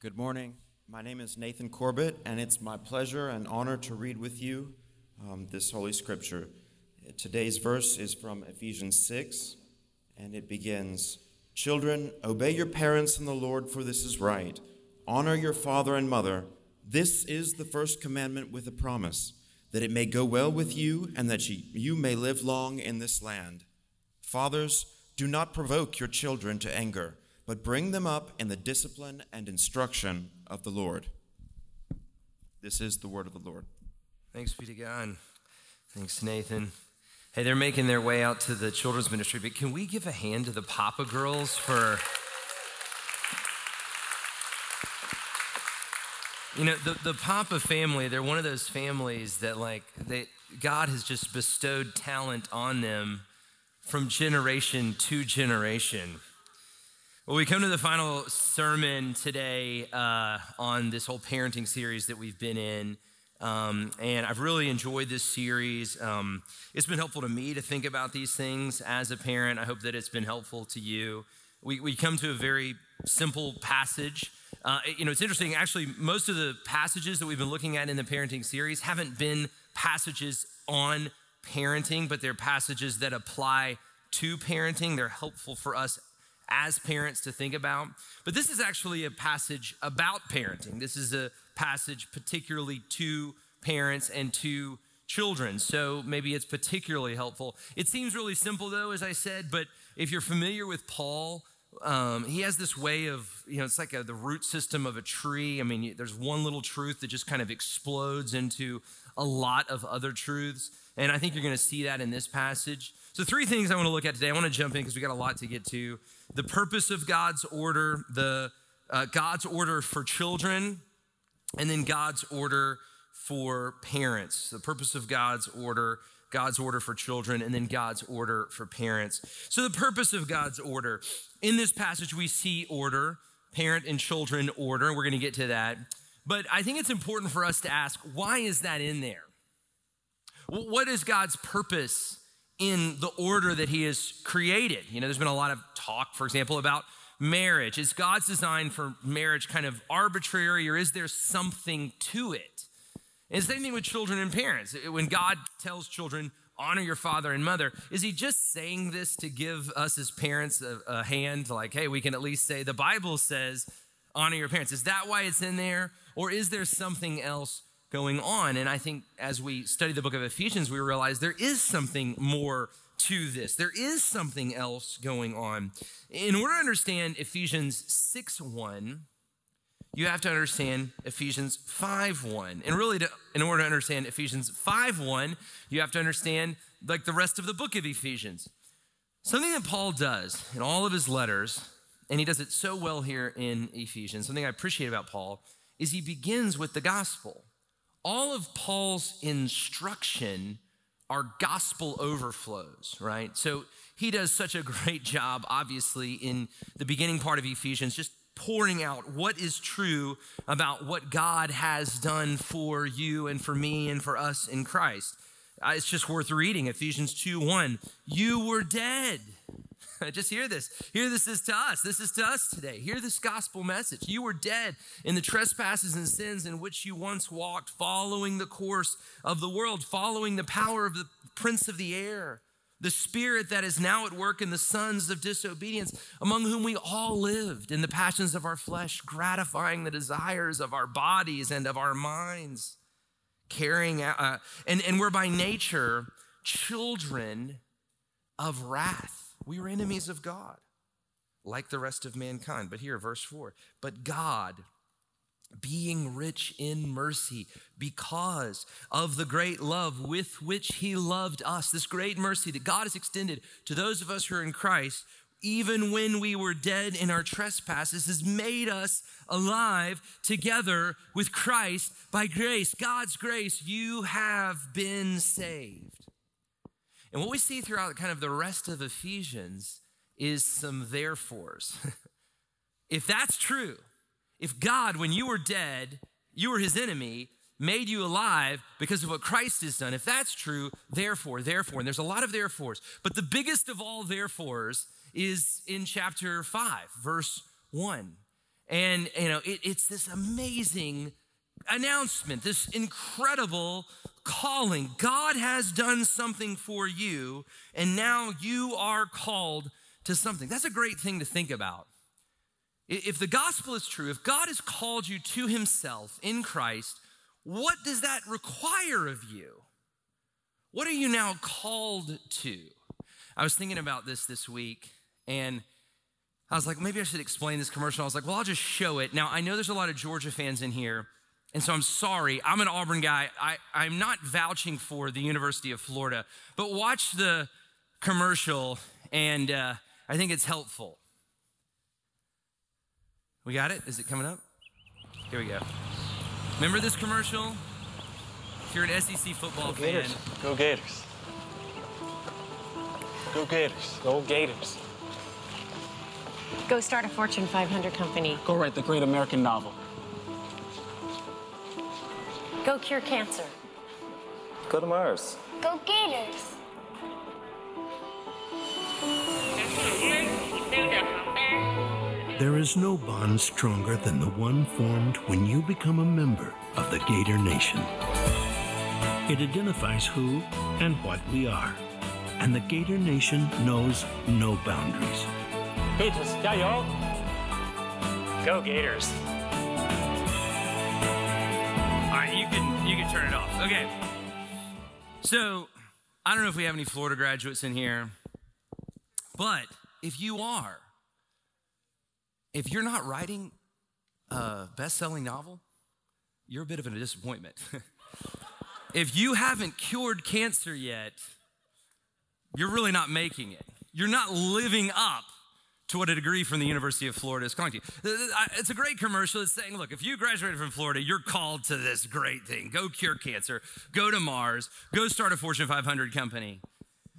Good morning. My name is Nathan Corbett, and it's my pleasure and honor to read with you um, this Holy Scripture. Today's verse is from Ephesians 6, and it begins Children, obey your parents in the Lord, for this is right. Honor your father and mother. This is the first commandment with a promise, that it may go well with you and that you may live long in this land. Fathers, do not provoke your children to anger but bring them up in the discipline and instruction of the Lord. This is the word of the Lord. Thanks be to God. Thanks, Nathan. Hey, they're making their way out to the children's ministry, but can we give a hand to the Papa girls for. You know, the, the Papa family, they're one of those families that, like, they, God has just bestowed talent on them from generation to generation. Well, we come to the final sermon today uh, on this whole parenting series that we've been in. Um, and I've really enjoyed this series. Um, it's been helpful to me to think about these things as a parent. I hope that it's been helpful to you. We, we come to a very simple passage. Uh, you know, it's interesting, actually, most of the passages that we've been looking at in the parenting series haven't been passages on parenting, but they're passages that apply to parenting. They're helpful for us as parents to think about. But this is actually a passage about parenting. This is a passage particularly to parents and to children. So maybe it's particularly helpful. It seems really simple, though, as I said, but if you're familiar with Paul, um, he has this way of, you know, it's like a, the root system of a tree. I mean, there's one little truth that just kind of explodes into a lot of other truths. And I think you're going to see that in this passage. So, three things I want to look at today. I want to jump in because we got a lot to get to the purpose of God's order, the uh, God's order for children, and then God's order for parents. The purpose of God's order, God's order for children, and then God's order for parents. So, the purpose of God's order. In this passage, we see order, parent and children order. We're going to get to that. But I think it's important for us to ask why is that in there? What is God's purpose in the order that He has created? You know, there's been a lot of talk, for example, about marriage. Is God's design for marriage kind of arbitrary or is there something to it? And same thing with children and parents. When God tells children, honor your father and mother, is he just saying this to give us as parents a, a hand? Like, hey, we can at least say the Bible says, honor your parents. Is that why it's in there? Or is there something else going on? And I think as we study the book of Ephesians, we realize there is something more to this. There is something else going on. In order to understand Ephesians 6 1, you have to understand Ephesians 5 1. And really, to, in order to understand Ephesians 5 1, you have to understand like the rest of the book of Ephesians. Something that Paul does in all of his letters, and he does it so well here in Ephesians, something I appreciate about Paul, is he begins with the gospel. All of Paul's instruction are gospel overflows, right? So he does such a great job, obviously, in the beginning part of Ephesians, just pouring out what is true about what God has done for you and for me and for us in Christ. Uh, it's just worth reading Ephesians 2 1. You were dead Just hear this. Hear this is to us. This is to us today. Hear this gospel message. You were dead in the trespasses and sins in which you once walked, following the course of the world, following the power of the prince of the air, the spirit that is now at work in the sons of disobedience, among whom we all lived in the passions of our flesh, gratifying the desires of our bodies and of our minds, carrying out, uh, and, and we're by nature children of wrath we were enemies of God, like the rest of mankind. But here, verse 4 But God, being rich in mercy because of the great love with which he loved us, this great mercy that God has extended to those of us who are in Christ, even when we were dead in our trespasses, has made us alive together with Christ by grace. God's grace, you have been saved. And what we see throughout kind of the rest of Ephesians is some therefores. if that's true, if God, when you were dead, you were his enemy, made you alive because of what Christ has done, if that's true, therefore, therefore, and there's a lot of therefores, but the biggest of all therefores is in chapter 5, verse 1. And, you know, it, it's this amazing announcement, this incredible calling. God has done something for you, and now you are called to something. That's a great thing to think about. If the gospel is true, if God has called you to himself in Christ, what does that require of you? What are you now called to? I was thinking about this this week, and I was like, maybe I should explain this commercial. I was like, well, I'll just show it. Now, I know there's a lot of Georgia fans in here, and so I'm sorry. I'm an Auburn guy. I, I'm not vouching for the University of Florida, but watch the commercial, and uh, I think it's helpful. We got it? Is it coming up? Here we go. Remember this commercial? If you're an SEC football Go fan, Go Gators. Go Gators. Go Gators. Go start a Fortune 500 company. Go write the great American novel. Go cure cancer. Go to Mars. Go Gators! There is no bond stronger than the one formed when you become a member of the Gator Nation. It identifies who and what we are, and the Gator Nation knows no boundaries. Gators, yayo. Go Gators. Turn it off. Okay. So I don't know if we have any Florida graduates in here, but if you are, if you're not writing a best-selling novel, you're a bit of a disappointment. if you haven't cured cancer yet, you're really not making it. You're not living up to what a degree from the University of Florida is calling to you. Uh, uh, it's a great commercial. It's saying, look, if you graduated from Florida, you're called to this great thing. Go cure cancer, go to Mars, go start a Fortune 500 company.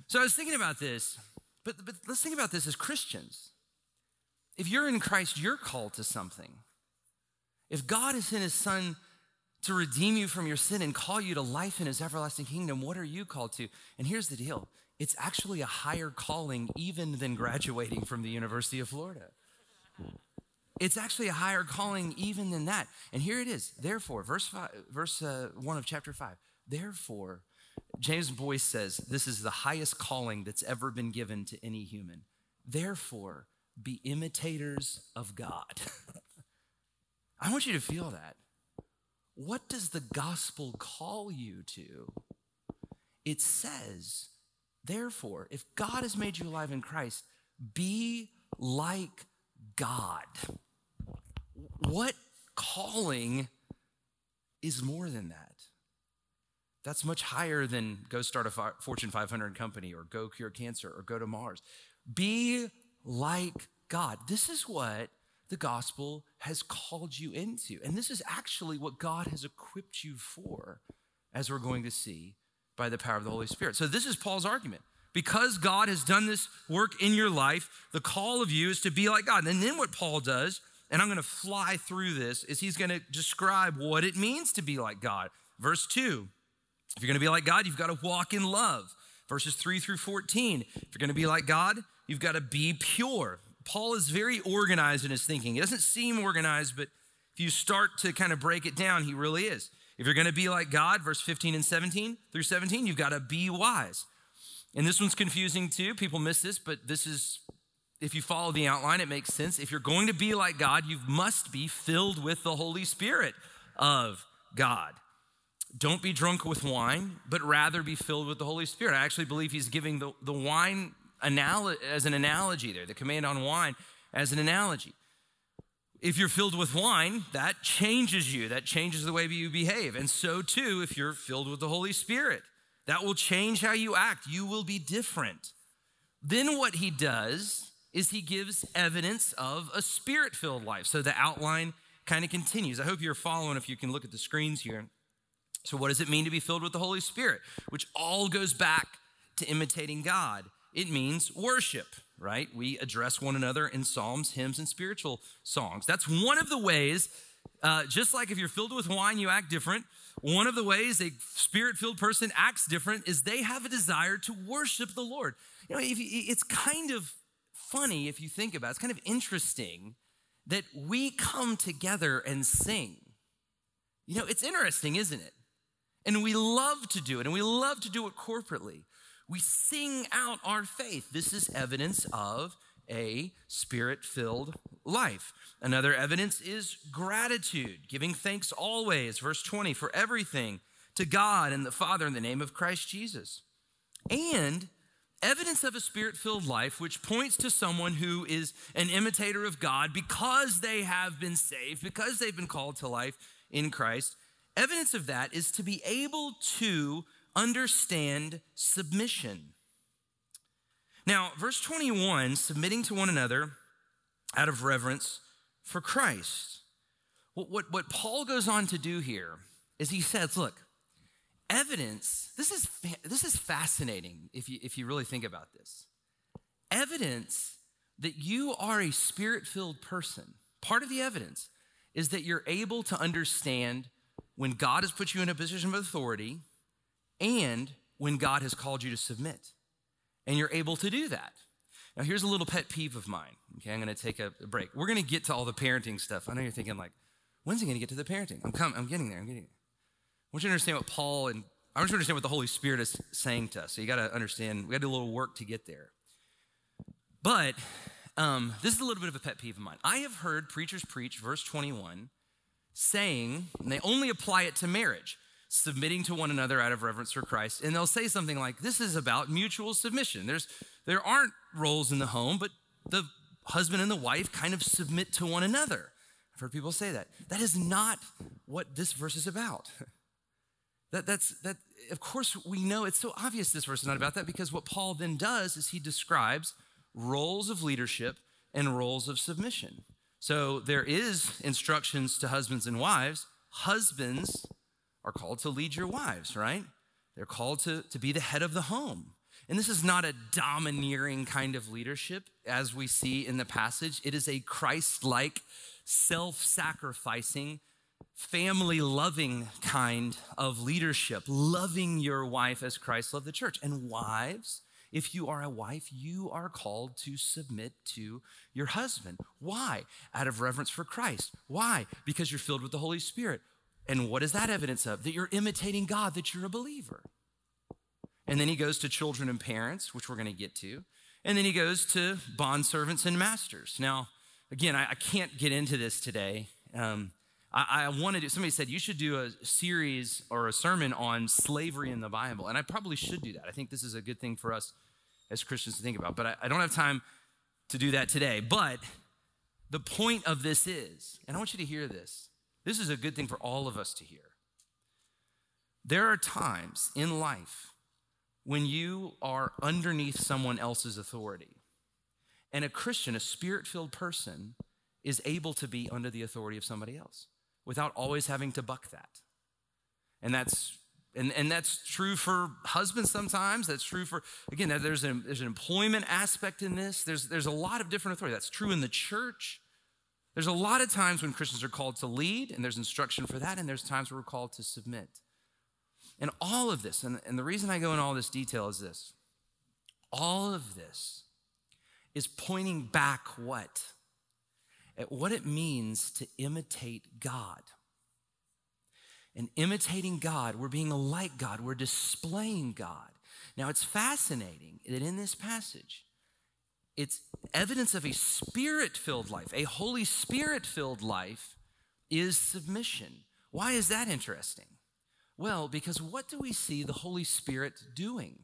So I was thinking about this, but, but let's think about this as Christians. If you're in Christ, you're called to something. If God has sent his son to redeem you from your sin and call you to life in his everlasting kingdom, what are you called to? And here's the deal it's actually a higher calling even than graduating from the University of Florida. It's actually a higher calling even than that. And here it is. Therefore, verse five, verse uh, 1 of chapter 5. Therefore, James Boice says this is the highest calling that's ever been given to any human. Therefore, be imitators of God. I want you to feel that. What does the gospel call you to? It says, therefore, if God has made you alive in Christ, be like God. What calling is more than that? That's much higher than go start a Fortune 500 company or go cure cancer or go to Mars. Be like God. This is what the gospel has called you into. And this is actually what God has equipped you for, as we're going to see by the power of the Holy Spirit. So, this is Paul's argument. Because God has done this work in your life, the call of you is to be like God. And then what Paul does, and I'm going to fly through this, is he's going to describe what it means to be like God. Verse 2 if you're going to be like God, you've got to walk in love. Verses 3 through 14. If you're going to be like God, you've got to be pure. Paul is very organized in his thinking. He doesn't seem organized, but if you start to kind of break it down, he really is. If you're going to be like God, verse 15 and 17 through 17, you've got to be wise. And this one's confusing too. People miss this, but this is, if you follow the outline, it makes sense. If you're going to be like God, you must be filled with the Holy Spirit of God. Don't be drunk with wine, but rather be filled with the Holy Spirit. I actually believe he's giving the, the wine analo- as an analogy there, the command on wine as an analogy. If you're filled with wine, that changes you, that changes the way you behave. And so too, if you're filled with the Holy Spirit, that will change how you act. You will be different. Then what he does is he gives evidence of a spirit filled life. So the outline kind of continues. I hope you're following if you can look at the screens here. So, what does it mean to be filled with the Holy Spirit? Which all goes back to imitating God. It means worship, right? We address one another in psalms, hymns, and spiritual songs. That's one of the ways, uh, just like if you're filled with wine, you act different. One of the ways a spirit filled person acts different is they have a desire to worship the Lord. You know, if you, it's kind of funny if you think about it, it's kind of interesting that we come together and sing. You know, it's interesting, isn't it? And we love to do it, and we love to do it corporately. We sing out our faith. This is evidence of a spirit filled life. Another evidence is gratitude, giving thanks always, verse 20, for everything to God and the Father in the name of Christ Jesus. And evidence of a spirit filled life, which points to someone who is an imitator of God because they have been saved, because they've been called to life in Christ. Evidence of that is to be able to understand submission. Now, verse 21 submitting to one another out of reverence for Christ. What, what, what Paul goes on to do here is he says, look, evidence, this is, this is fascinating if you, if you really think about this. Evidence that you are a spirit filled person, part of the evidence is that you're able to understand when God has put you in a position of authority and when God has called you to submit. And you're able to do that. Now, here's a little pet peeve of mine. Okay, I'm to take a, break. We're to get to all the parenting stuff. I know you're thinking, like, when's he to get to the parenting? I'm coming. I'm getting there. I'm getting there. I want you to understand what Paul and I want you to understand what the Holy Spirit is saying to us. So you got to understand. We got to do a little work to get there. But um, this is a little bit of a pet peeve of mine. I have heard preachers preach verse 21 saying, and they only apply it to marriage submitting to one another out of reverence for Christ. And they'll say something like, This is about mutual submission. There's, there aren't roles in the home, but the husband and the wife kind of submit to one another. I've heard people say that. That is not what this verse is about. that, that's, that, of course, we know it's so obvious this verse is not about that because what Paul then does is he describes roles of leadership and roles of submission. So there is instructions to husbands and wives. Husbands are called to lead your wives, right? They're called to, to be the head of the home. And this is not a domineering kind of leadership, as we see in the passage. It is a Christ like, self sacrificing, family loving kind of leadership, loving your wife as Christ loved the church. And wives, if you are a wife, you are called to submit to your husband. Why? Out of reverence for Christ. Why? Because you're filled with the Holy Spirit. And what is that evidence of? That you're imitating God, that you're a believer. And then he goes to children and parents, which we're going to get to. And then he goes to bond servants and masters. Now, again, I, I can't get into this today. Um, I, I wanted to, somebody said you should do a series or a sermon on slavery in the Bible. And I probably should do that. I think this is a good thing for us as Christians to think about. But I, I don't have time to do that today. But the point of this is, and I want you to hear this this is a good thing for all of us to hear. There are times in life when you are underneath someone else's authority. And a Christian, a spirit filled person, is able to be under the authority of somebody else without always having to buck that. And that's and, and that's true for husbands sometimes. That's true for, again, there's an, there's an employment aspect in this. There's, there's a lot of different authority. That's true in the church. There's a lot of times when Christians are called to lead, and there's instruction for that, and there's times where we're called to submit. And all of this, and, and the reason I go into all this detail is this all of this is pointing back what? At what it means to imitate God. And imitating God, we're being like God, we're displaying God. Now, it's fascinating that in this passage, it's evidence of a spirit filled life. A Holy Spirit filled life is submission. Why is that interesting? Well, because what do we see the Holy Spirit doing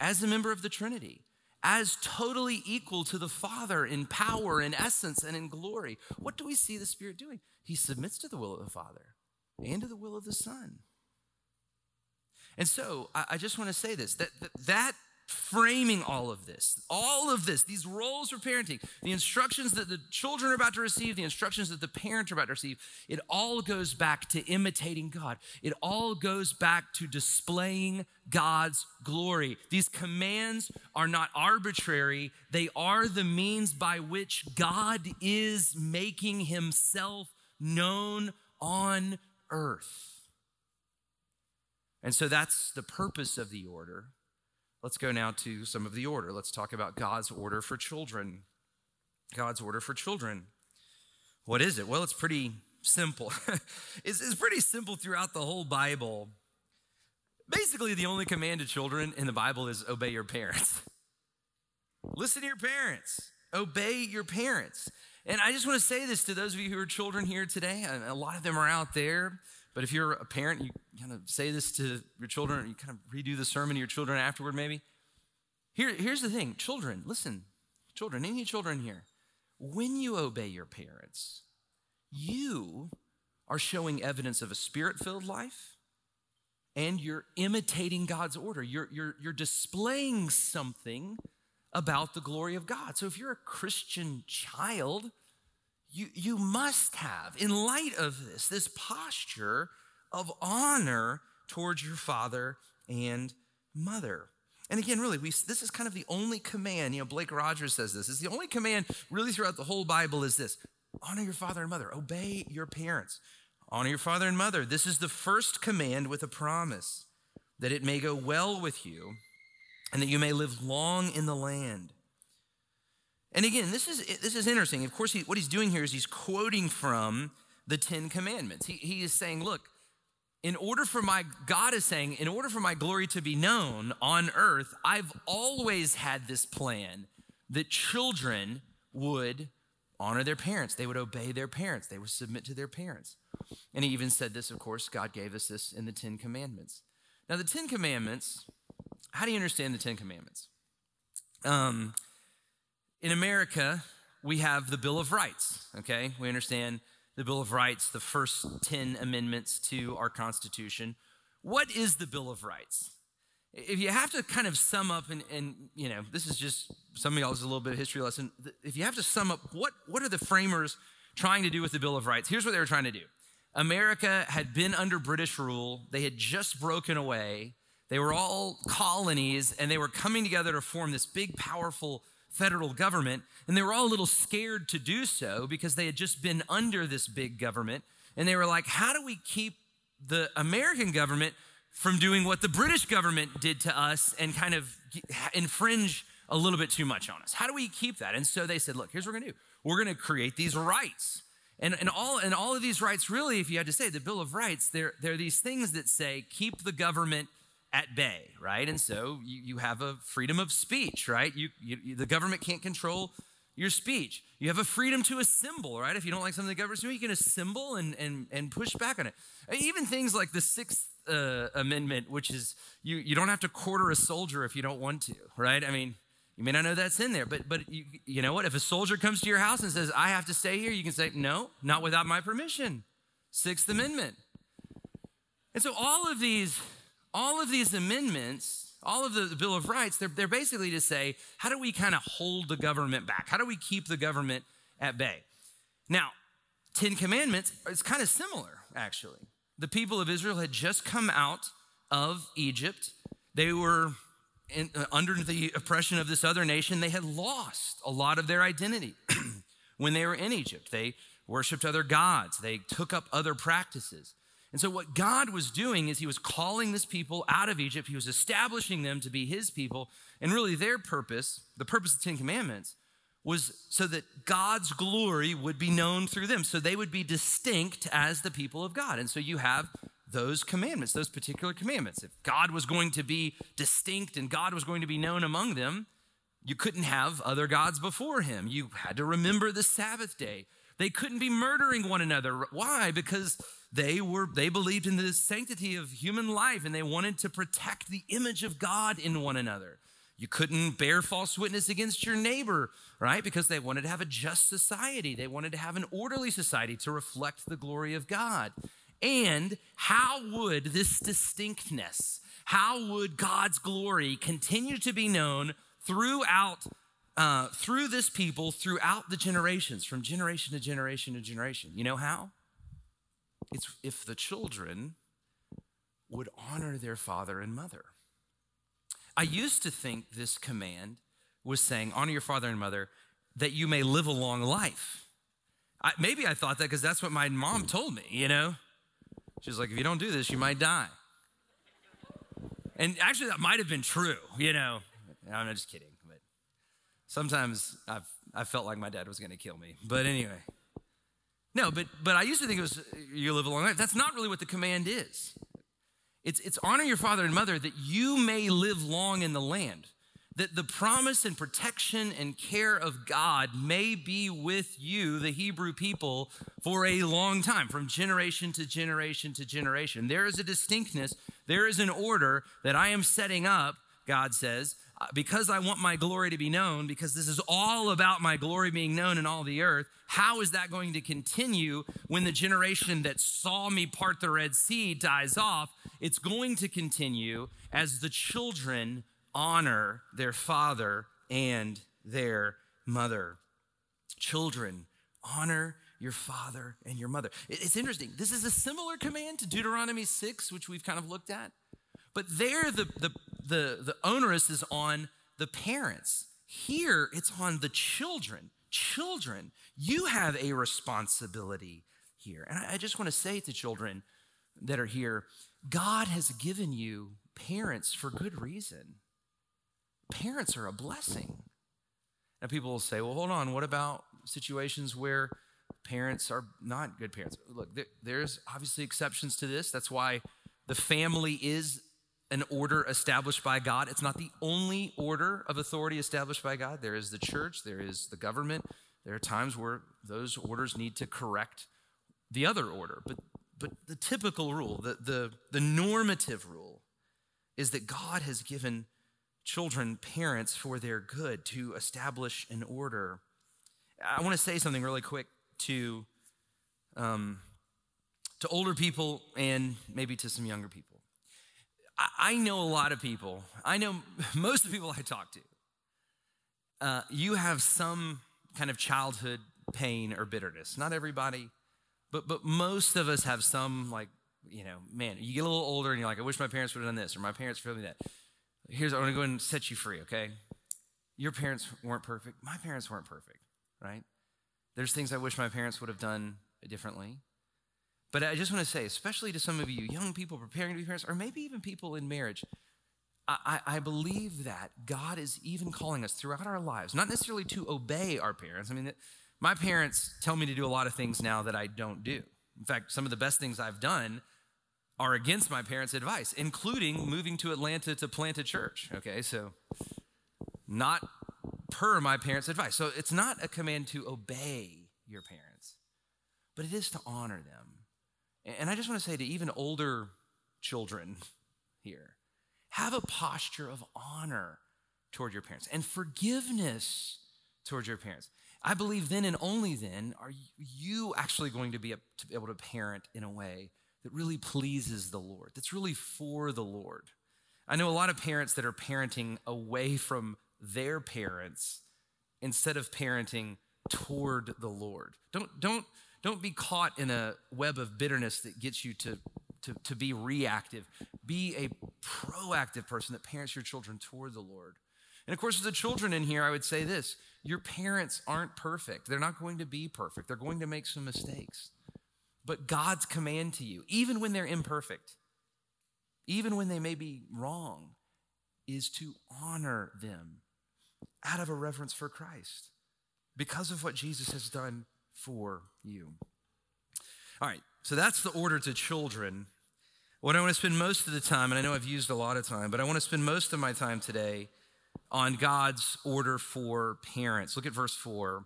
as a member of the Trinity? As totally equal to the Father in power, in essence, and in glory. What do we see the Spirit doing? He submits to the will of the Father and to the will of the Son. And so I, just want to say this that, that, that framing all of this. All of this, these roles for parenting, the instructions that the children are about to receive, the instructions that the parents are about to receive, it all goes back to imitating God. It all goes back to displaying God's glory. These commands are not arbitrary, they are the means by which God is making himself known on earth. And so that's the purpose of the order. Let's go now to some of the order. Let's talk about God's order for children. God's order for children. What is it? Well, it's pretty simple. it's, it's pretty simple throughout the whole Bible. Basically, the only command to children in the Bible is obey your parents. Listen to your parents, obey your parents. And I just want to say this to those of you who are children here today. A lot of them are out there, but if you're a parent, you kind of say this to your children, you kind of redo the sermon to your children afterward, maybe. Here, here's the thing children, listen, children, any children here, when you obey your parents, you are showing evidence of a spirit filled life and you're imitating God's order. You're, you're, you're displaying something about the glory of God. So if you're a Christian child, you, you must have, in light of this, this posture of honor towards your father and mother. And again, really, we, this is kind of the only command. You know, Blake Rogers says this. is the only command really throughout the whole Bible is this honor your father and mother, obey your parents, honor your father and mother. This is the first command with a promise that it may go well with you and that you may live long in the land. And again, this is, this is interesting. Of course, he, what he's doing here is he's quoting from the Ten Commandments. He, he is saying, look, in order for my, God is saying, in order for my glory to be known on earth, I've always had this plan that children would honor their parents. They would obey their parents. They would submit to their parents. And he even said this, of course, God gave us this in the Ten Commandments. Now, the Ten Commandments, how do you understand the Ten Commandments? Um, in America, we have the Bill of Rights, okay? We understand the Bill of Rights, the first 10 amendments to our Constitution. What is the Bill of Rights? If you have to kind of sum up, and, and you know, this is just some of y'all is a little bit of history lesson. If you have to sum up, what, what are the framers trying to do with the Bill of Rights? Here's what they were trying to do America had been under British rule, they had just broken away. They were all colonies, and they were coming together to form this big, powerful federal government, and they were all a little scared to do so because they had just been under this big government. And they were like, how do we keep the American government from doing what the British government did to us and kind of infringe a little bit too much on us? How do we keep that? And so they said, look, here's what we're gonna do. We're gonna create these rights. And, and, all, and all of these rights, really, if you had to say, the Bill of Rights, they're, they're these things that say keep the government at bay, right? And so you, you have a freedom of speech, right? You, you, the government can't control your speech. You have a freedom to assemble, right? If you don't like something the government's doing, you can assemble and, and, and push back on it. Even things like the Sixth uh, Amendment, which is you, you don't have to quarter a soldier if you don't want to, right? I mean, you may not know that's in there, but but you, you know what? If a soldier comes to your house and says, I have to stay here, you can say, no, not without my permission. Sixth Amendment. And so all of these all of these amendments, all of the, Bill of Rights, they're, they're basically to say, how do we kind of hold the government back? How do we keep the government at bay? Now, Ten Commandments is kind of similar, actually. The people of Israel had just come out of Egypt. They were in, uh, under the oppression of this other nation. They had lost a lot of their identity when they were in Egypt. They worshiped other gods, they took up other practices. And so, what God was doing is He was calling this people out of Egypt. He was establishing them to be His people. And really, their purpose, the purpose of the Ten Commandments, was so that God's glory would be known through them. So they would be distinct as the people of God. And so, you have those commandments, those particular commandments. If God was going to be distinct and God was going to be known among them, you couldn't have other gods before Him. You had to remember the Sabbath day. They couldn't be murdering one another. Why? Because they were they believed in the sanctity of human life and they wanted to protect the image of God in one another. You couldn't bear false witness against your neighbor, right? Because they wanted to have a just society. They wanted to have an orderly society to reflect the glory of God. And how would this distinctness, how would God's glory continue to be known throughout uh, through this people throughout the generations, from generation to generation to generation? You know how? It's if the children would honor their father and mother. I used to think this command was saying, honor your father and mother, that you may live a long life. I, maybe I thought that because that's what my mom hmm. told me, you know? She's like, if you don't do this, you might die. And actually, that might have been true, you know? I'm just kidding, but sometimes I've, I felt like my dad was going to kill me. But anyway. No, but but I used to think it was you live a long life. That's not really what the command is. It's it's honor your father and mother that you may live long in the land. That the promise and protection and care of God may be with you, the Hebrew people, for a long time, from generation to generation to generation. There is a distinctness, there is an order that I am setting up, God says, Uh, because I want my glory to be known, because this is all about my glory being known in all the earth, how is that going to continue when the generation that saw me part the Red Sea dies off? It's going to continue as the children honor their father and their mother. Children, honor your father and your mother. It's interesting. This is a similar command to Deuteronomy 6, which we've kind of looked at. But there, the, the, the, the onerous is on the parents. Here, it's on the children. Children, you have a responsibility here. And I just want to say to children that are here God has given you parents for good reason. Parents are a blessing. Now, people will say, well, hold on, what about situations where parents are not good parents? Look, there, there's obviously exceptions to this. That's why the family is an order established by God. It's not the only order of authority established by God. There is the church, there is the government. There are times where those orders need to correct the other order. But, but the typical rule, the, the, the normative rule, is that God has given children parents for their good to establish an order. I want to say something really quick to, um, to older people and maybe to some younger people. I know a lot of people, I know most of the people I talk to, uh, you have some kind of childhood pain or bitterness. Not everybody, but, but most of us have some, like, you know, man, you get a little older and you're like, I wish my parents would have done this or my parents would have done that. Here's, I want to go and set you free, okay? Your parents weren't perfect. My parents weren't perfect, right? There's things I wish my parents would have done differently. But I just want to say, especially to some of you young people preparing to be parents, or maybe even people in marriage, I, I, believe that God is even calling us throughout our lives, not necessarily to obey our parents. I mean, my parents tell me to do a lot of things now that I don't do. In fact, some of the best things I've done are against my parents' advice, including moving to Atlanta to plant a church. Okay, so not per my parents' advice. So it's not a command to obey your parents, but it is to honor them. And I just want to say to even older children here, have a posture of honor toward your parents and forgiveness toward your parents. I believe then and only then are you actually going to be able to parent in a way that really pleases the Lord, that's really for the Lord. I know a lot of parents that are parenting away from their parents instead of parenting toward the Lord. Don't, don't, don't be caught in a web of bitterness that gets you to, to, to be reactive. Be a proactive person that parents your children toward the Lord. And of course, as the children in here, I would say this your parents aren't perfect. They're not going to be perfect, they're going to make some mistakes. But God's command to you, even when they're imperfect, even when they may be wrong, is to honor them out of a reverence for Christ because of what Jesus has done for you. All right, so that's the order to children. What I want to spend most of the time, and I know I've used a lot of time, but I want to spend most of my time today on God's order for parents. Look at verse 4,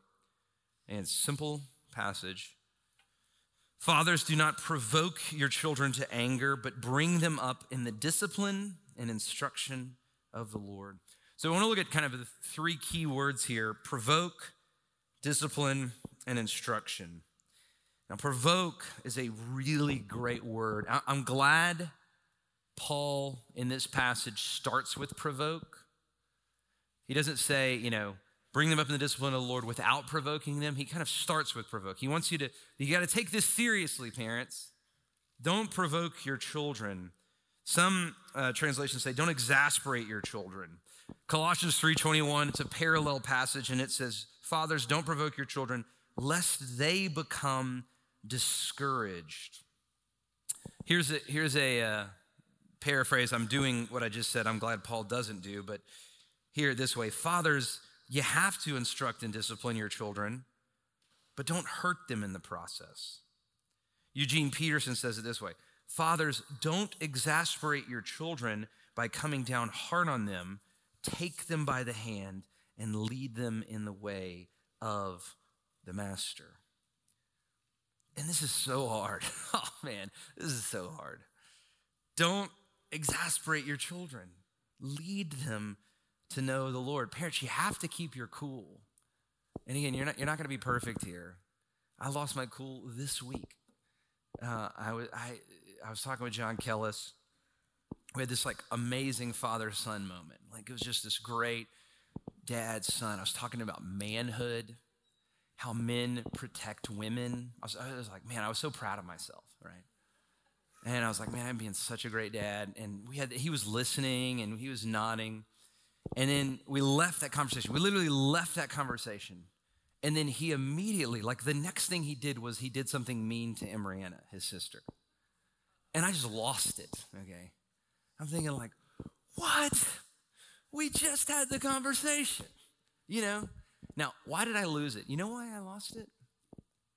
and simple passage. Fathers, do not provoke your children to anger, but bring them up in the discipline and instruction of the Lord. So I want to look at kind of the three key words here provoke, discipline, and instruction. Now, provoke is a really great word. I'm glad Paul in this passage starts with provoke. He doesn't say, you know, bring them up in the discipline of the Lord without provoking them. He kind of starts with provoke. He wants you to, you got to take this seriously, parents. Don't provoke your children. Some uh, translations say, don't exasperate your children. Colossians 3.21, it's a parallel passage, and it says, fathers, don't provoke your children, lest they become discouraged. Here's a, here's a uh, paraphrase. I'm doing what I just said. I'm glad Paul doesn't do, but hear it this way Fathers, you have to instruct and discipline your children, but don't hurt them in the process. Eugene Peterson says it this way Fathers, don't exasperate your children by coming down hard on them. Take them by the hand and lead them in the way of the master. And this is so hard. Oh man, this is so hard. Don't exasperate your children, lead them to know the Lord. Parents, you have to keep your cool. And again, you're not, you're not going to be perfect here. I lost my cool this week. Uh, I, was, I, I was talking with John Kellis. We had this like amazing father son moment. Like it was just this great dad son. I was talking about manhood, how men protect women. I was, I was like, man, I was so proud of myself, right? And I was like, man, I'm being such a great dad. And we had, he was listening and he was nodding. And then we left that conversation. We literally left that conversation. And then he immediately, like the next thing he did was he did something mean to Emriana, his sister. And I just lost it, okay? I'm thinking, like, what? We just had the conversation, you know? Now, why did I lose it? You know why I lost it?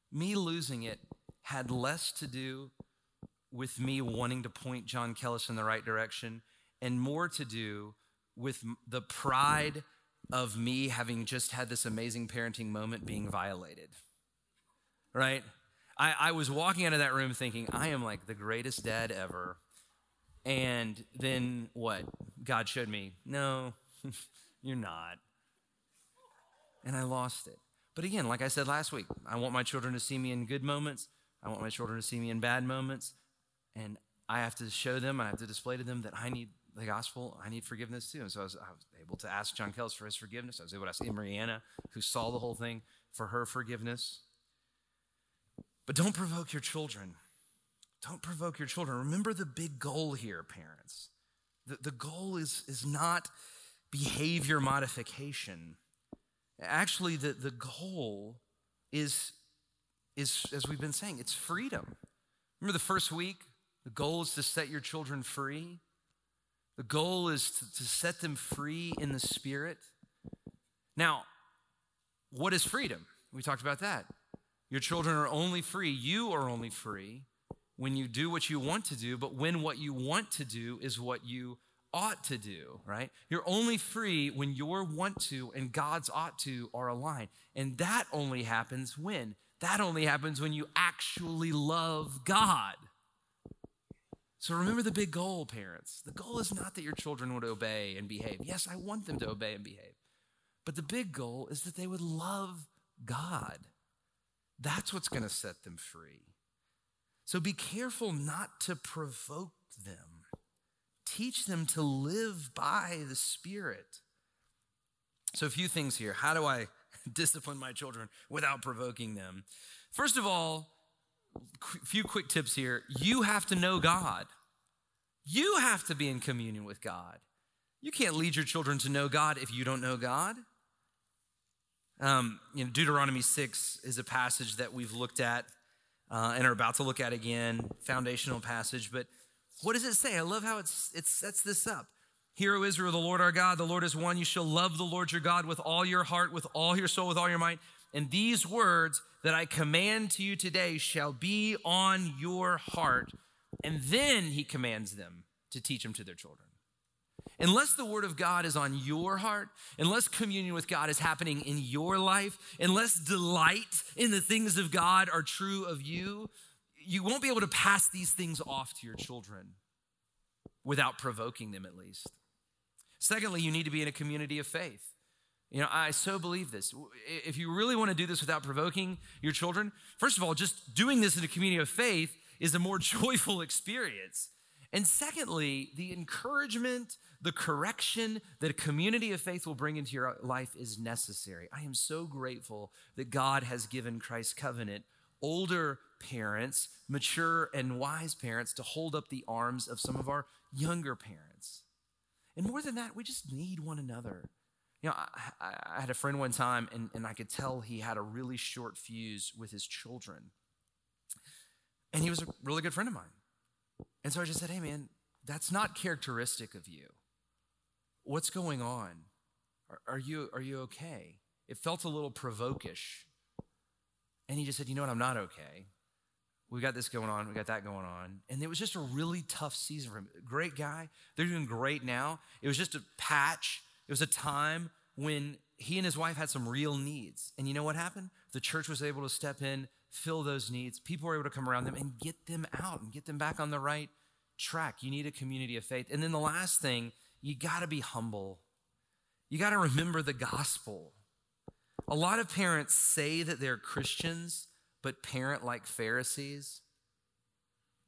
Me losing it had less to do with me wanting to point John Kellis in the right direction and more to do with the pride of me having just had this amazing parenting moment being violated. Right? I, I was walking out of that room thinking, I am like the greatest dad ever. And then what? God showed me, no, you're not. And I lost it. But again, like I said last week, I want my children to see me in good moments. I want my children to see me in bad moments. And I have to show them, I have to display to them that I need the gospel, I need forgiveness too. And so I was, I was able to ask John Kells for his forgiveness. I was able to ask Mariana, who saw the whole thing, for her forgiveness. But don't provoke your children. Don't provoke your children. Remember the big goal here, parents. The, the goal is, is not behavior modification. Actually, the, the goal is, is, as we've been saying, it's freedom. Remember the first week? The goal is to set your children free. The goal is to, to set them free in the spirit. Now, what is freedom? We talked about that. Your children are only free, you are only free when you do what you want to do, but when what you want to do is what you ought to do, right? You're only free when your want to and God's ought to are aligned. And that only happens when? That only happens when you actually love God. So remember the big goal, parents. The goal is not that your children would obey and behave. Yes, I want them to obey and behave. But the big goal is that they would love God. That's what's going to set them free. So be careful not to provoke them. Teach them to live by the Spirit. So, a few things here. How do I discipline my children without provoking them? First of all, a few quick tips here. You have to know God. You have to be in communion with God. You can't lead your children to know God if you don't know God. Um, you know, Deuteronomy 6 is a passage that we've looked at uh, and are about to look at again, foundational passage. But what does it say? I love how it's, it sets this up. Hear, O Israel, the Lord our God, the Lord is one. You shall love the Lord your God with all your heart, with all your soul, with all your might. And these words that I command to you today shall be on your heart. And then he commands them to teach them to their children. Unless the word of God is on your heart, unless communion with God is happening in your life, unless delight in the things of God are true of you, you won't be able to pass these things off to your children without provoking them at least. Secondly, you need to be in a community of faith. You know, I so believe this. If you really want to do this without provoking your children, first of all, just doing this in a community of faith is a more joyful experience. And secondly, the encouragement, the correction that a community of faith will bring into your life is necessary. I am so grateful that God has given Christ's covenant older parents, mature and wise parents, to hold up the arms of some of our younger parents. And more than that, we just need one another. You know, I, I had a friend one time, and, and I could tell he had a really short fuse with his children. And he was a really good friend of mine. And so I just said, hey, man, that's not characteristic of you. What's going on? Are, are, you, are you okay? It felt a little provokish. And he just said, You know what? I'm not okay. We got this going on. We got that going on. And it was just a really tough season for him. Great guy. They're doing great now. It was just a patch. It was a time when he and his wife had some real needs. And you know what happened? The church was able to step in, fill those needs. People were able to come around them and get them out and get them back on the right track. You need a community of faith. And then the last thing, you got to be humble. You got to remember the gospel. A lot of parents say that they're Christians, but parent like Pharisees.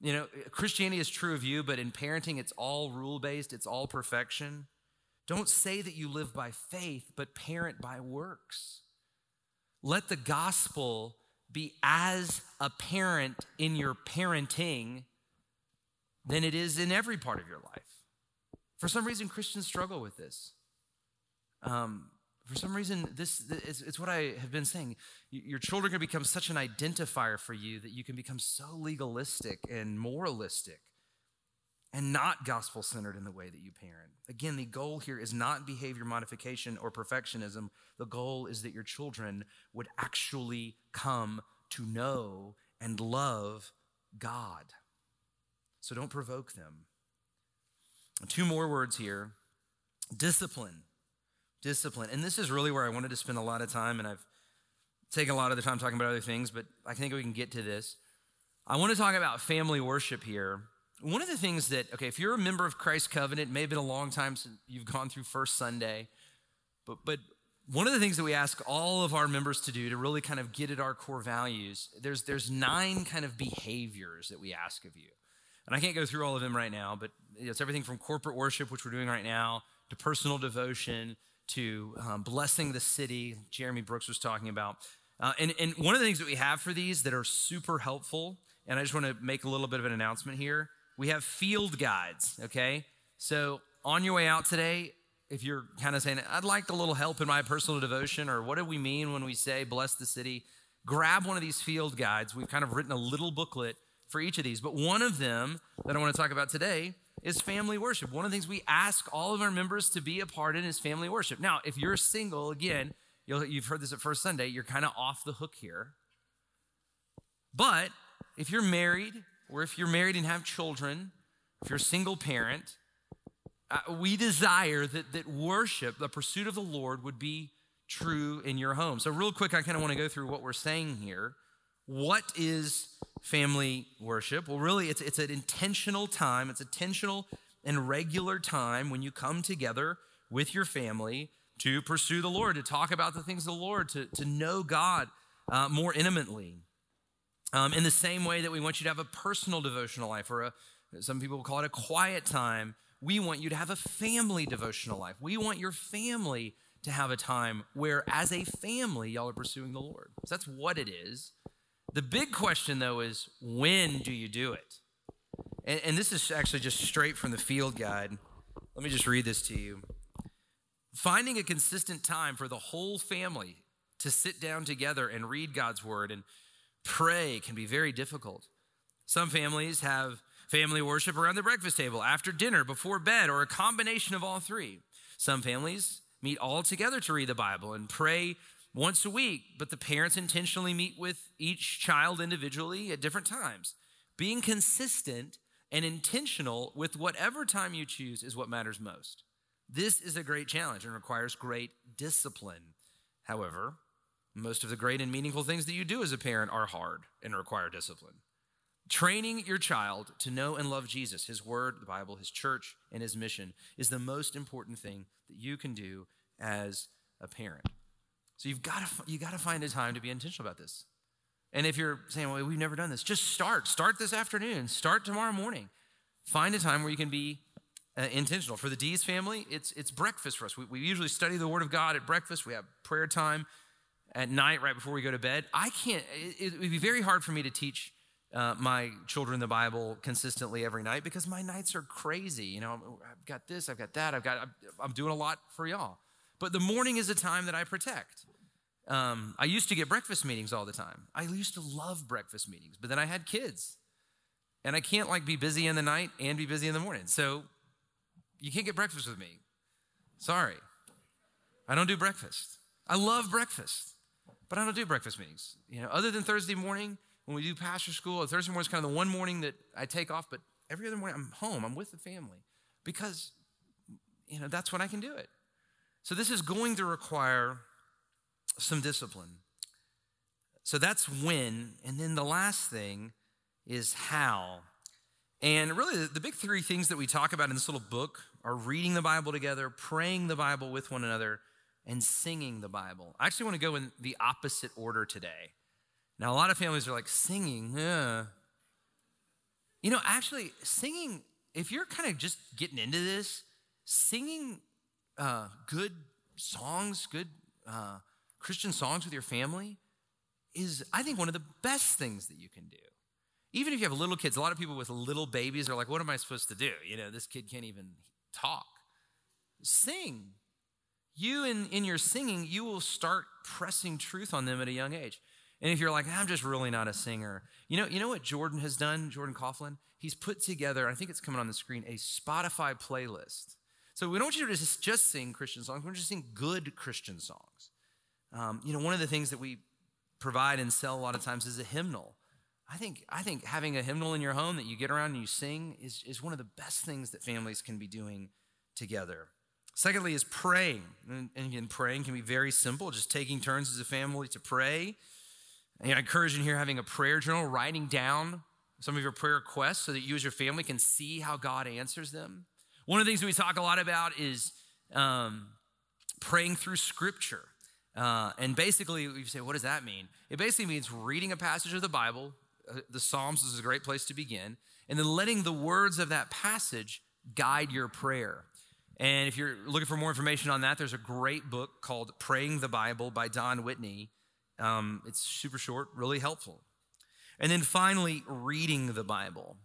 You know, Christianity is true of you, but in parenting, it's all rule based, it's all perfection. Don't say that you live by faith, but parent by works. Let the gospel be as apparent in your parenting than it is in every part of your life. For some reason, Christians struggle with this. Um, for some reason, this is it's what I have been saying. Your children can become such an identifier for you that you can become so legalistic and moralistic and not gospel centered in the way that you parent. Again, the goal here is not behavior modification or perfectionism. The goal is that your children would actually come to know and love God. So don't provoke them. Two more words here discipline discipline. And this is really where I wanted to spend a lot of time, and I've taken a lot of the time talking about other things, but I think we can get to this. I want to talk about family worship here. One of the things that, okay, if you're a member of Christ Covenant, it may have been a long time since you've gone through First Sunday, but, but one of the things that we ask all of our members to do to really kind of get at our core values, there's, there's nine kind of behaviors that we ask of you. And I can't go through all of them right now, but it's everything from corporate worship, which we're doing right now, to personal devotion, to um, blessing the city, Jeremy Brooks was talking about. Uh, and, and one of the things that we have for these that are super helpful, and I just want to make a little bit of an announcement here we have field guides, okay? So on your way out today, if you're kind of saying, I'd like a little help in my personal devotion, or what do we mean when we say bless the city, grab one of these field guides. We've kind of written a little booklet for each of these, but one of them that I want to talk about today is family worship. One of the things we ask all of our members to be a part in is family worship. Now, if you're single, again, you have heard this at First Sunday, you're kind of off the hook here. But if you're married, or if you're married and have children, if you're a single parent, uh, we desire that, that worship, the pursuit of the Lord, would be true in your home. So, real quick, I kind of want to go through what we're saying here. What is family worship? Well, really, it's, it's an intentional time, it's intentional and regular time when you come together with your family to pursue the Lord, to talk about the things of the Lord, to, to know God uh, more intimately. Um, in the same way that we want you to have a personal devotional life, or a, some people call it a quiet time, we want you to have a family devotional life. We want your family to have a time where, as a family, y'all are pursuing the Lord. So that's what it is. The big question, though, is when do you do it? And, and, this is actually just straight from the field guide. Let me just read this to you. Finding a consistent time for the whole family to sit down together and read God's word and pray can be very difficult. Some families have family worship around the breakfast table, after dinner, before bed, or a combination of all three. Some families meet all together to read the Bible and pray once a week, but the parents intentionally meet with each child individually at different times. Being consistent and intentional with whatever time you choose is what matters most. This is a great challenge and requires great discipline. However, most of the great and meaningful things that you do as a parent are hard and require discipline. Training your child to know and love Jesus, his word, the Bible, his church, and his mission is the most important thing that you can do as a parent. So you've got to you got to find a time to be intentional about this. And if you're saying, "Well, we've never done this," just start. Start this afternoon. Start tomorrow morning. Find a time where you can be uh, intentional. For the Dees family, it's it's breakfast for us. We, we usually study the Word of God at breakfast. We have prayer time at night right before we go to bed. I can't. It, it would be very hard for me to teach uh, my children the Bible consistently every night because my nights are crazy. You know, I've got this, I've got that, I've got. I'm doing a lot for y'all. But the morning is a time that I protect. Um, I used to get breakfast meetings all the time. I used to love breakfast meetings, but then I had kids. And I can't like be busy in the night and be busy in the morning. So you can't get breakfast with me. Sorry. I don't do breakfast. I love breakfast. but I don't do breakfast meetings. You know, other than Thursday morning when we do pastor school, Thursday morning is kind of the one morning that I take off, but every other morning I'm home, I'm with the family because, you know, that's when I can do it. So this is going to require some discipline. So that's when. And then the last thing is how. And really, the big three things that we talk about in this little book are reading the Bible together, praying the Bible with one another, and singing the Bible. I actually want to go in the opposite order today. Now, a lot of families are like, singing, yeah. You know, actually, singing, if you're kind of just getting into this, singing uh, good songs, good uh, Christian songs with your family is, I think, one of the best things that you can do. Even if you have little kids, a lot of people with little babies are like, what am I supposed to do? You know, this kid can't even talk. Sing. You, in, in your singing, you will start pressing truth on them at a young age. And if you're like, I'm just really not a singer, you know, you know what Jordan has done, Jordan Coughlin? He's put together, I think it's coming on the screen, a Spotify playlist so we don't want you to just, just sing Christian songs. We want you to sing good Christian songs. Um, you know, one of the things that we provide and sell a lot of times is a hymnal. I think, I think having a hymnal in your home that you get around and you sing is, is one of the best things that families can be doing together. Secondly, is praying. And, and again, praying can be very simple, just taking turns as a family to pray. And I encourage you here having a prayer journal, writing down some of your prayer requests so that you as your family can see how God answers them. One of the things we talk a lot about is um, praying through scripture. Uh, and basically, you say, what does that mean? It basically means reading a passage of the Bible. Uh, the Psalms is a great place to begin. And then letting the words of that passage guide your prayer. And if you're looking for more information on that, there's a great book called Praying the Bible by Don Whitney. Um, it's super short, really helpful. And then finally, reading the Bible.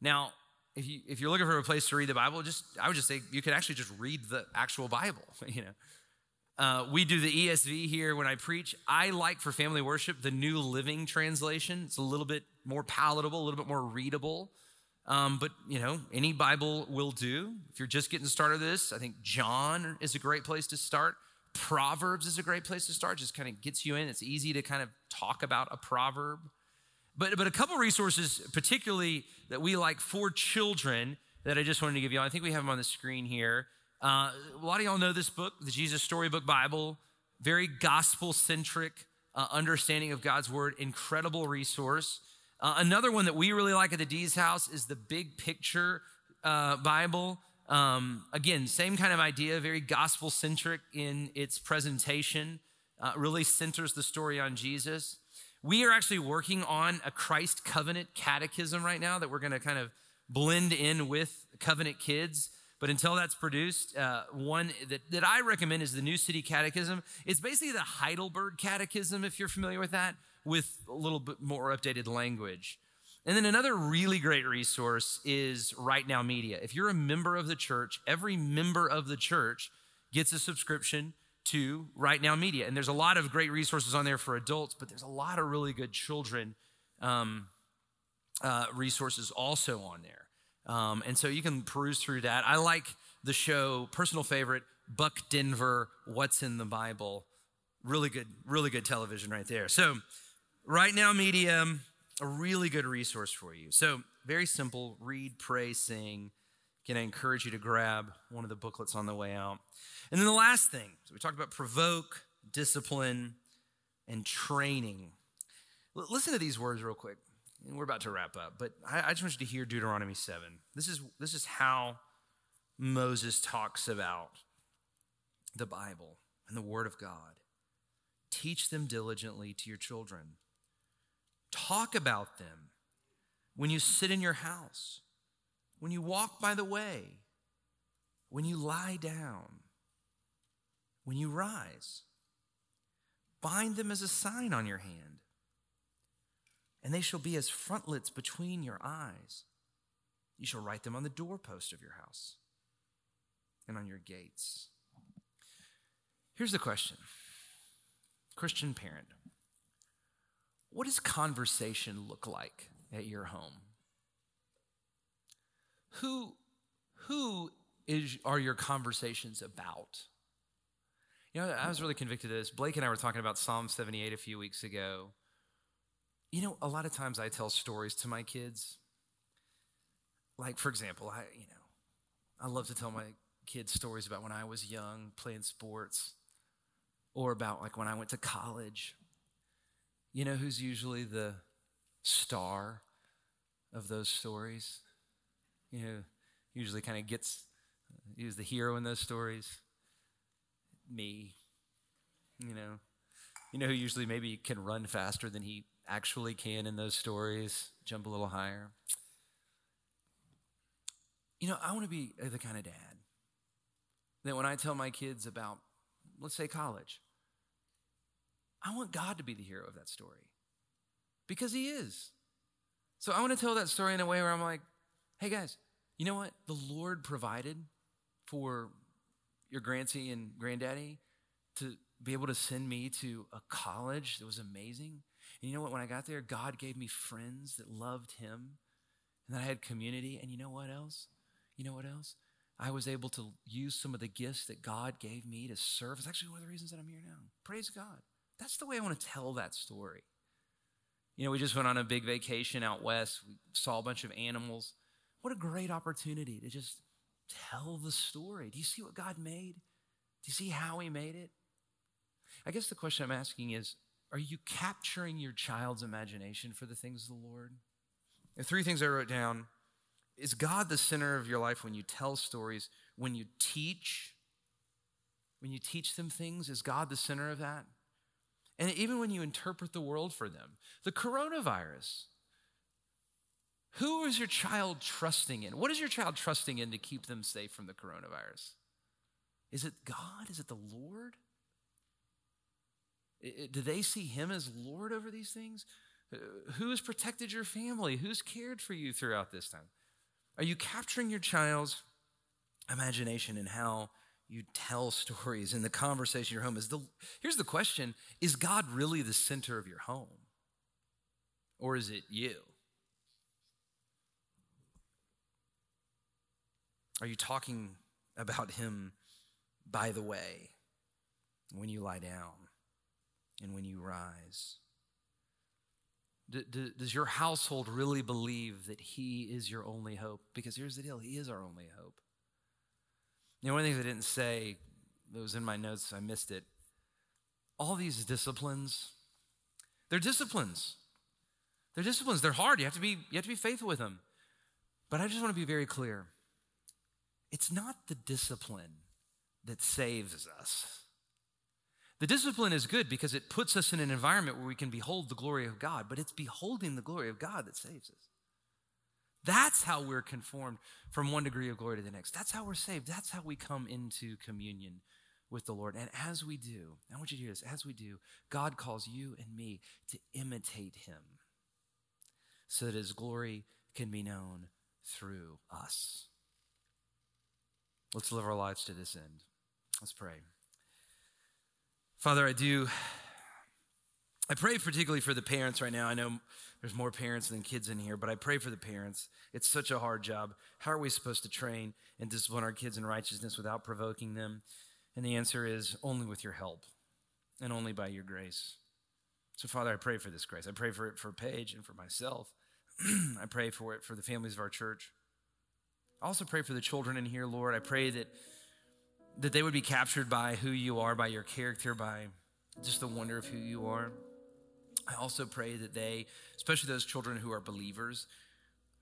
Now, if you if you're looking for a place to read the Bible, just I would just say you could actually just read the actual Bible. You know, uh, we do the ESV here when I preach. I like for family worship the New Living Translation. It's a little bit more palatable, a little bit more readable. Um, but you know, any Bible will do. If you're just getting started with this, I think John is a great place to start. Proverbs is a great place to start. Just kind of gets you in. It's easy to kind of talk about a proverb. But, but a couple resources, particularly that we like for children, that I just wanted to give you. I think we have them on the screen here. Uh, a lot of y'all know this book, the Jesus Storybook Bible, very gospel centric uh, understanding of God's word, incredible resource. Uh, another one that we really like at the D's house is the Big Picture uh, Bible. Um, again, same kind of idea, very gospel centric in its presentation, uh, really centers the story on Jesus. We are actually working on a Christ Covenant catechism right now that we're going to kind of blend in with Covenant Kids. But until that's produced, uh, one that, that I recommend is the New City Catechism. It's basically the Heidelberg Catechism, if you're familiar with that, with a little bit more updated language. And then another really great resource is Right Now Media. If you're a member of the church, every member of the church gets a subscription to Right Now Media. And there's a lot of great resources on there for adults, but there's a lot of really good children um, uh, resources also on there. Um, and so you can peruse through that. I like the show, personal favorite, Buck Denver, What's in the Bible. Really good, really good television right there. So, Right Now Media, a really good resource for you. So, very simple read, pray, sing. Can I encourage you to grab one of the booklets on the way out? And then the last thing, so we talked about provoke, discipline, and training. L- listen to these words real quick. And we're about to wrap up, but I, I just want you to hear Deuteronomy 7. This is, this is how Moses talks about the Bible and the Word of God. Teach them diligently to your children. Talk about them when you sit in your house, when you walk by the way, when you lie down when you rise. Bind them as a sign on your hand, and they shall be as frontlets between your eyes. You shall write them on the doorpost of your house and on your gates. Here's the question Christian parent, what does conversation look like at your home? Who, who is, are your conversations about? You know, I was really convicted of this. Blake and I were talking about Psalm 78 a few weeks ago. You know, a lot of times I tell stories to my kids. Like, for example, I, you know, I love to tell my kids stories about when I was young playing sports or about like when I went to college. You know who's usually the star of those stories? You know, usually kind of gets, uh, who's the hero in those stories? Me. You know, you know who usually maybe can run faster than he actually can in those stories, jump a little higher. You know, I want to be the kind of dad that when I tell my kids about, let's say, college, I want God to be the hero of that story because He is. So I want to tell that story in a way where I'm like, hey guys, you know what? The Lord provided for your grandsy and granddaddy to be able to send me to a college that was amazing. And you know what? When I got there, God gave me friends that loved Him and I had community. And you know what else? You know what else? I was able to use some of the gifts that God gave me to serve. It's actually one of the reasons that I'm here now. Praise God. That's the way I want to tell that story. You know, we just went on a big vacation out west. We saw a bunch of animals. What a great opportunity to just tell the story. Do you see what God made? Do you see how He made it? I guess the question I'm asking is Are you capturing your child's imagination for the things of the Lord? The three things I wrote down is God the center of your life when you tell stories, when you teach, when you teach them things? Is God the center of that? And even when you interpret the world for them, the coronavirus, who is your child trusting in? What is your child trusting in to keep them safe from the coronavirus? Is it God? Is it the Lord? Do they see Him as Lord over these things? Uh, who has protected your family? Who's cared for you throughout this time? Are you capturing your child's imagination and how you tell stories in the conversation your home is the here's the question is god really the center of your home or is it you are you talking about him by the way when you lie down and when you rise does your household really believe that he is your only hope because here's the deal he is our only hope the things I didn't say that was in my notes, I missed it. All these disciplines, they're disciplines. They're disciplines. They're hard. You have to be, you have to be faithful with them. But I just want to be very clear. It's not the discipline that saves us. The discipline is good because it puts us in an environment where we can behold the glory of God, but it's beholding the glory of God that saves us. That's how we're conformed from one degree of glory to the next. That's how we're saved. That's how we come into communion with the Lord. And as we do, I want you to hear this as we do, God calls you and me to imitate him so that his glory can be known through us. Let's live our lives to this end. Let's pray. Father, I do. I pray particularly for the parents right now. I know there's more parents than kids in here, but I pray for the parents. It's such a hard job. How are we supposed to train and discipline our kids in righteousness without provoking them? And the answer is only with your help and only by your grace. So, Father, I pray for this grace. I pray for it for Paige and for myself. I pray for it for the families of our church. I also pray for the children in here, Lord. I pray that, that they would be captured by who you are, by your character, by just the wonder of who you are. I also pray that they, especially those children who are believers,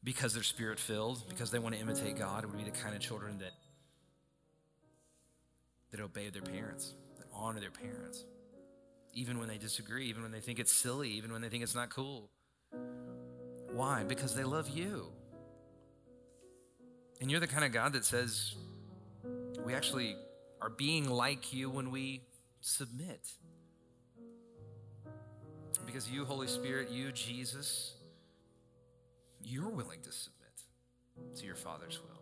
because they're spirit filled, because they want to imitate God, would be the kind of children that that obey their parents, that honor their parents, even when they disagree, even when they think it's silly, even when they think it's not cool. Why? Because they love you. And you're the kind of God that says we actually are being like you when we submit. Because you, Holy Spirit, you, Jesus, you're willing to submit to your Father's will.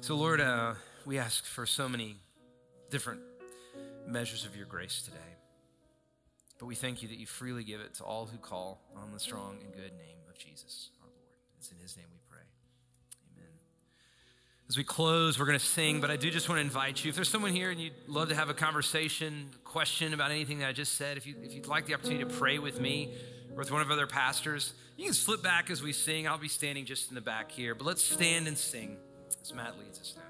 So, Lord, uh, we ask for so many different measures of your grace today. But we thank you that you freely give it to all who call on the strong and good name of Jesus, in his name we pray. Amen. As we close, we're going to sing, but I do just want to invite you. If there's someone here and you'd love to have a conversation, question about anything that I just said, if, you, if you'd like the opportunity to pray with me or with one of other pastors, you can slip back as we sing. I'll be standing just in the back here, but let's stand and sing as Matt leads us now.